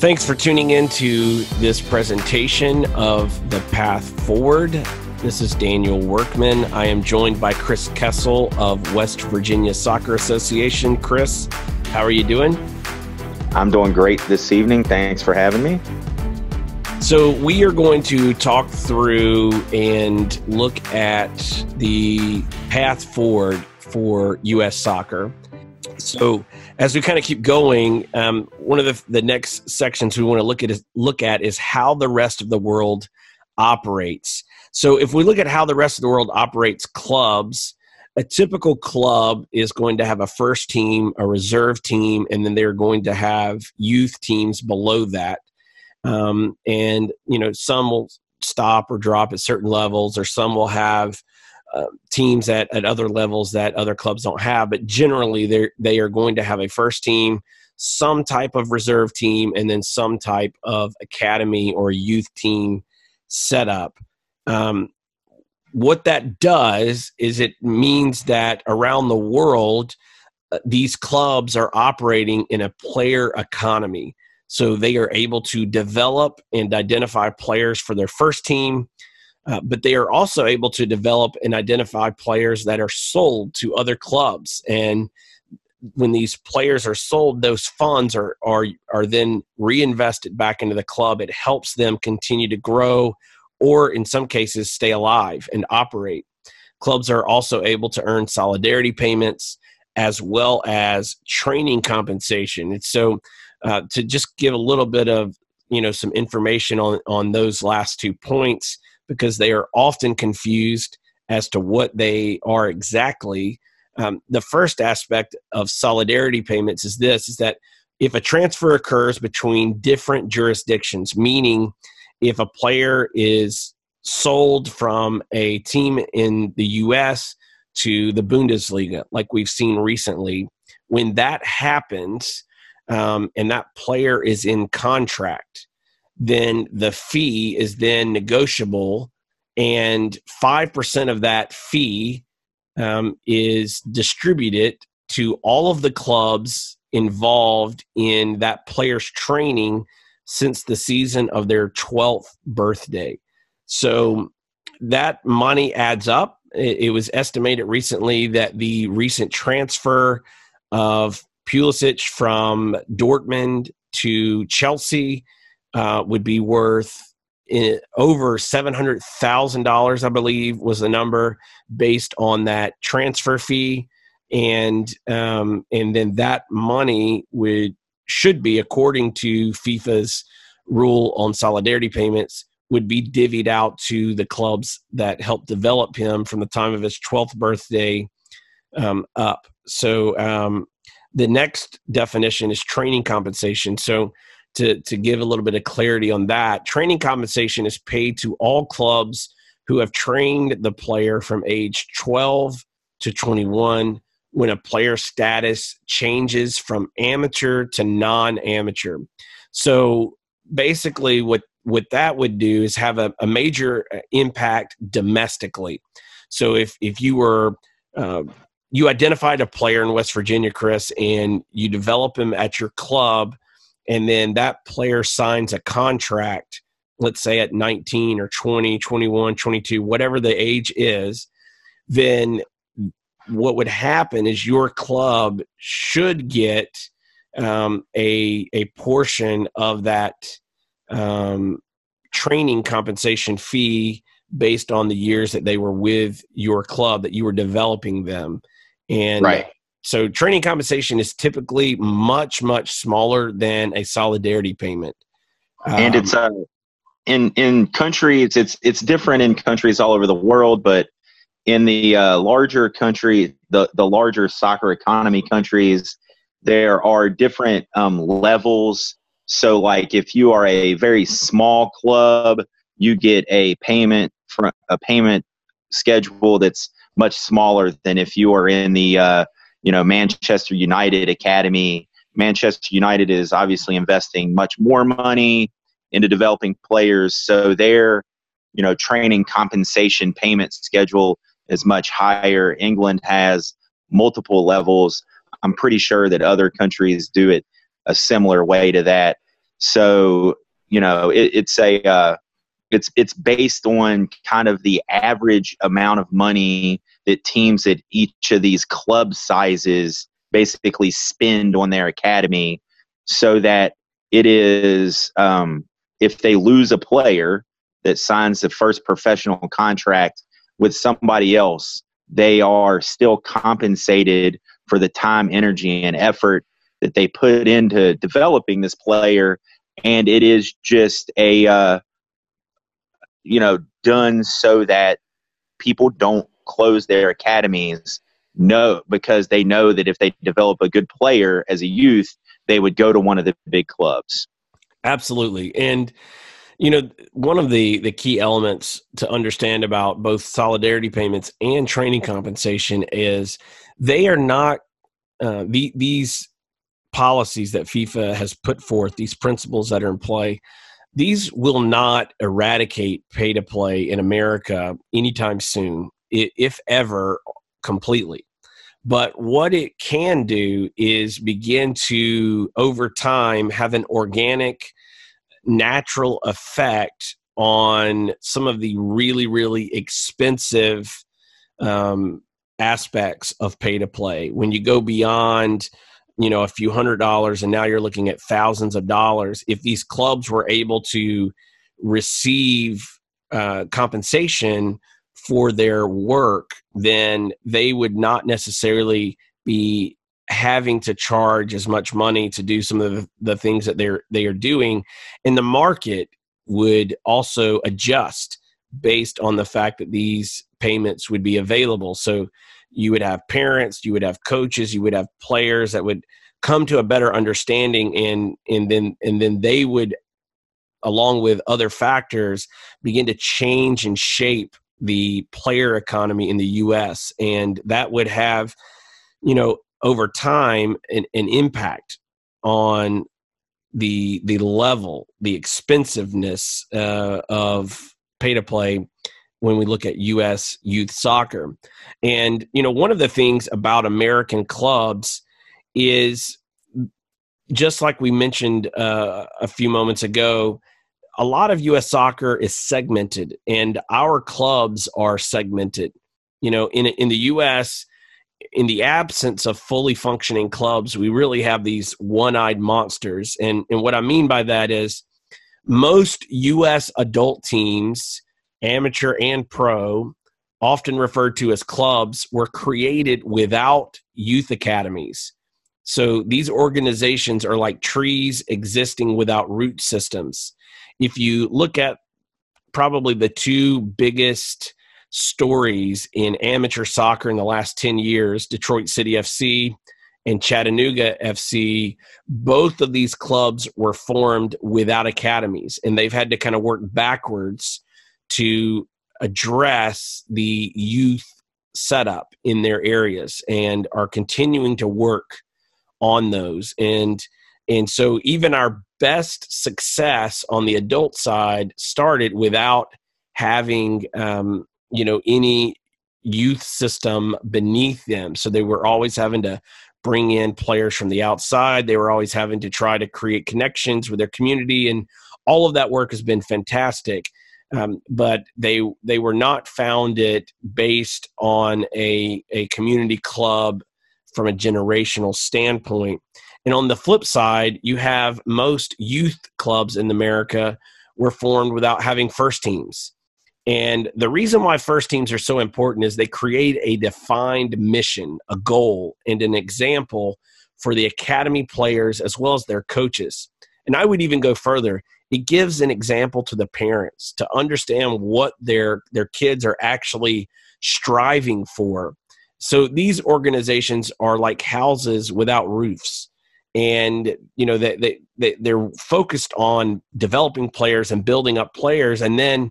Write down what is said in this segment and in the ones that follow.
Thanks for tuning in to this presentation of The Path Forward. This is Daniel Workman. I am joined by Chris Kessel of West Virginia Soccer Association. Chris, how are you doing? I'm doing great this evening. Thanks for having me. So, we are going to talk through and look at the path forward for U.S. soccer. So, as we kind of keep going, um, one of the, the next sections we want to look at is look at is how the rest of the world operates. So, if we look at how the rest of the world operates clubs, a typical club is going to have a first team, a reserve team, and then they're going to have youth teams below that. Um, and you know, some will stop or drop at certain levels, or some will have uh, teams at, at other levels that other clubs don't have. But generally, they they are going to have a first team, some type of reserve team, and then some type of academy or youth team setup. Um, what that does is it means that around the world, uh, these clubs are operating in a player economy. So they are able to develop and identify players for their first team, uh, but they are also able to develop and identify players that are sold to other clubs. And when these players are sold, those funds are are are then reinvested back into the club. It helps them continue to grow, or in some cases, stay alive and operate. Clubs are also able to earn solidarity payments as well as training compensation. And so uh, to just give a little bit of you know some information on on those last two points because they are often confused as to what they are exactly. Um, the first aspect of solidarity payments is this: is that if a transfer occurs between different jurisdictions, meaning if a player is sold from a team in the U.S. to the Bundesliga, like we've seen recently, when that happens, um, and that player is in contract, then the fee is then negotiable, and 5% of that fee um, is distributed to all of the clubs involved in that player's training since the season of their 12th birthday. So that money adds up. It, it was estimated recently that the recent transfer of Pulisic from Dortmund to Chelsea uh, would be worth in, eh, over seven hundred thousand dollars, I believe, was the number based on that transfer fee, and um, and then that money would should be according to FIFA's rule on solidarity payments would be divvied out to the clubs that helped develop him from the time of his 12th birthday um, up. So um, the next definition is training compensation. So, to, to give a little bit of clarity on that, training compensation is paid to all clubs who have trained the player from age 12 to 21 when a player's status changes from amateur to non amateur. So, basically, what what that would do is have a, a major uh, impact domestically. So if if you were uh, you identified a player in West Virginia, Chris, and you develop him at your club, and then that player signs a contract, let's say at 19 or 20, 21, 22, whatever the age is, then what would happen is your club should get um, a, a portion of that um, training compensation fee based on the years that they were with your club that you were developing them and right. So training compensation is typically much, much smaller than a solidarity payment. and it's um, uh, in in countries it's it's different in countries all over the world, but in the uh, larger country, the the larger soccer economy countries, there are different um, levels. So, like if you are a very small club, you get a payment from a payment schedule that's much smaller than if you are in the uh, you know Manchester United academy. Manchester United is obviously investing much more money into developing players, so their you know training compensation payment schedule is much higher. England has multiple levels. I'm pretty sure that other countries do it a similar way to that. So you know, it, it's a uh, it's it's based on kind of the average amount of money that teams at each of these club sizes basically spend on their academy, so that it is um, if they lose a player that signs the first professional contract with somebody else, they are still compensated for the time, energy, and effort that they put into developing this player. And it is just a, uh, you know, done so that people don't close their academies. No, because they know that if they develop a good player as a youth, they would go to one of the big clubs. Absolutely. And you know, one of the the key elements to understand about both solidarity payments and training compensation is they are not uh, the, these policies that FIFA has put forth, these principles that are in play. These will not eradicate pay to play in America anytime soon, if ever, completely. But what it can do is begin to, over time, have an organic natural effect on some of the really, really expensive um, aspects of pay to play. When you go beyond, you know, a few hundred dollars and now you're looking at thousands of dollars, if these clubs were able to receive uh, compensation for their work, then they would not necessarily be having to charge as much money to do some of the, the things that they're they are doing. And the market would also adjust based on the fact that these payments would be available. So you would have parents you would have coaches you would have players that would come to a better understanding and and then and then they would along with other factors begin to change and shape the player economy in the US and that would have you know over time an, an impact on the the level, the expensiveness uh, of pay to play when we look at U.S. youth soccer. And you know, one of the things about American clubs is just like we mentioned uh, a few moments ago. A lot of U.S. soccer is segmented, and our clubs are segmented. You know, in in the U.S., in the absence of fully functioning clubs, we really have these one-eyed monsters. And and what I mean by that is most US adult teams, amateur and pro, often referred to as clubs, were created without youth academies. So these organizations are like trees existing without root systems. If you look at probably the two biggest stories in amateur soccer in the last 10 years Detroit City FC and Chattanooga FC. Both of these clubs were formed without academies, and they've had to kind of work backwards to address the youth setup in their areas and are continuing to work on those. And and so even our best success on the adult side started without having um, you know any youth system beneath them. So they were always having to bring in players from the outside. They were always having to try to create connections with their community. And all of that work has been fantastic um, but they they were not founded based on a a community club from a generational standpoint and on the flip side you have most youth clubs in america were formed without having first teams and the reason why first teams are so important is they create a defined mission, a goal, and an example for the academy players as well as their coaches. And I would even go further. It gives an example to the parents to understand what their their kids are actually striving for. So these organizations are like houses without roofs. And you know they, they, they they're focused on developing players and building up players. And then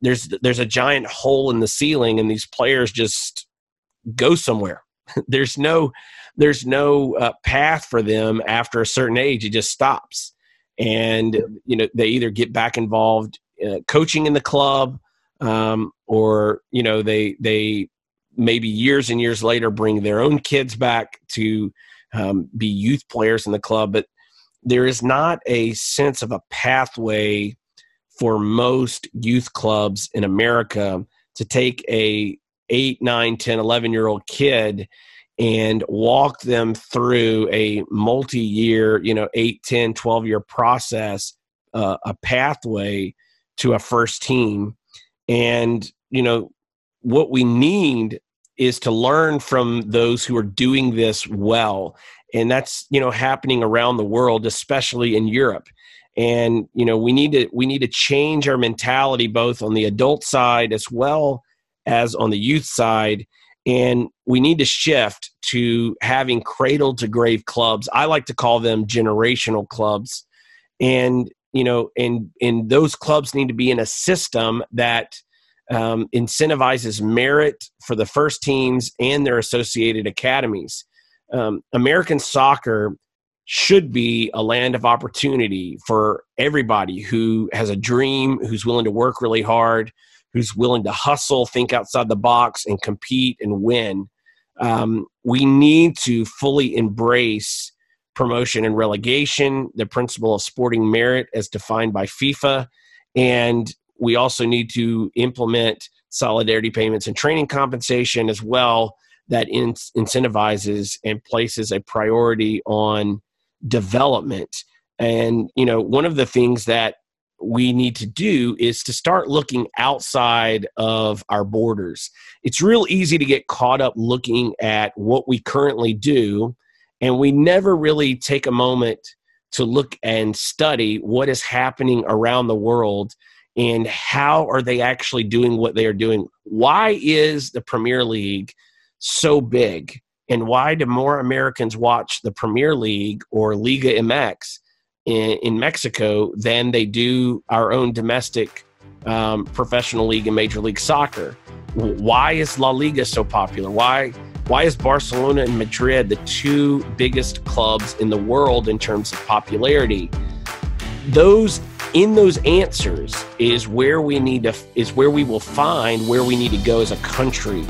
there's there's a giant hole in the ceiling and these players just go somewhere. There's no there's no uh, path for them after a certain age. It just stops and you know they either get back involved uh, coaching in the club um, or you know they they maybe years and years later bring their own kids back to um, be youth players in the club. But there is not a sense of a pathway for most youth clubs in America to take a 8, 9, 10, 11 year old kid and walk them through a multi-year, you know, 8, 10, 12 year process, uh, a pathway to a first team. And, you know, what we need is to learn from those who are doing this well and that's you know happening around the world especially in europe and you know we need to we need to change our mentality both on the adult side as well as on the youth side and we need to shift to having cradle to grave clubs. I like to call them generational clubs. And you know and and those clubs need to be in a system that um, incentivizes merit for the first teams and their associated academies. Um, American soccer should be a land of opportunity for everybody who has a dream, who's willing to work really hard, who's willing to hustle, think outside the box, and compete and win. Um, we need to fully embrace promotion and relegation, the principle of sporting merit as defined by FIFA, and we also need to implement solidarity payments and training compensation as well that in, incentivizes and places a priority on development. And, you know, one of the things that we need to do is to start looking outside of our borders. It's real easy to get caught up looking at what we currently do, and we never really take a moment to look and study what is happening around the world and how are they actually doing what they are doing. Why is the Premier League so big? And why do more Americans watch the Premier League or Liga MX in, in Mexico than they do our own domestic um, professional league and Major League Soccer? Why is La Liga so popular? Why why is Barcelona and Madrid the two biggest clubs in the world in terms of popularity? Those in those answers is where we need to is where we will find where we need to go as a country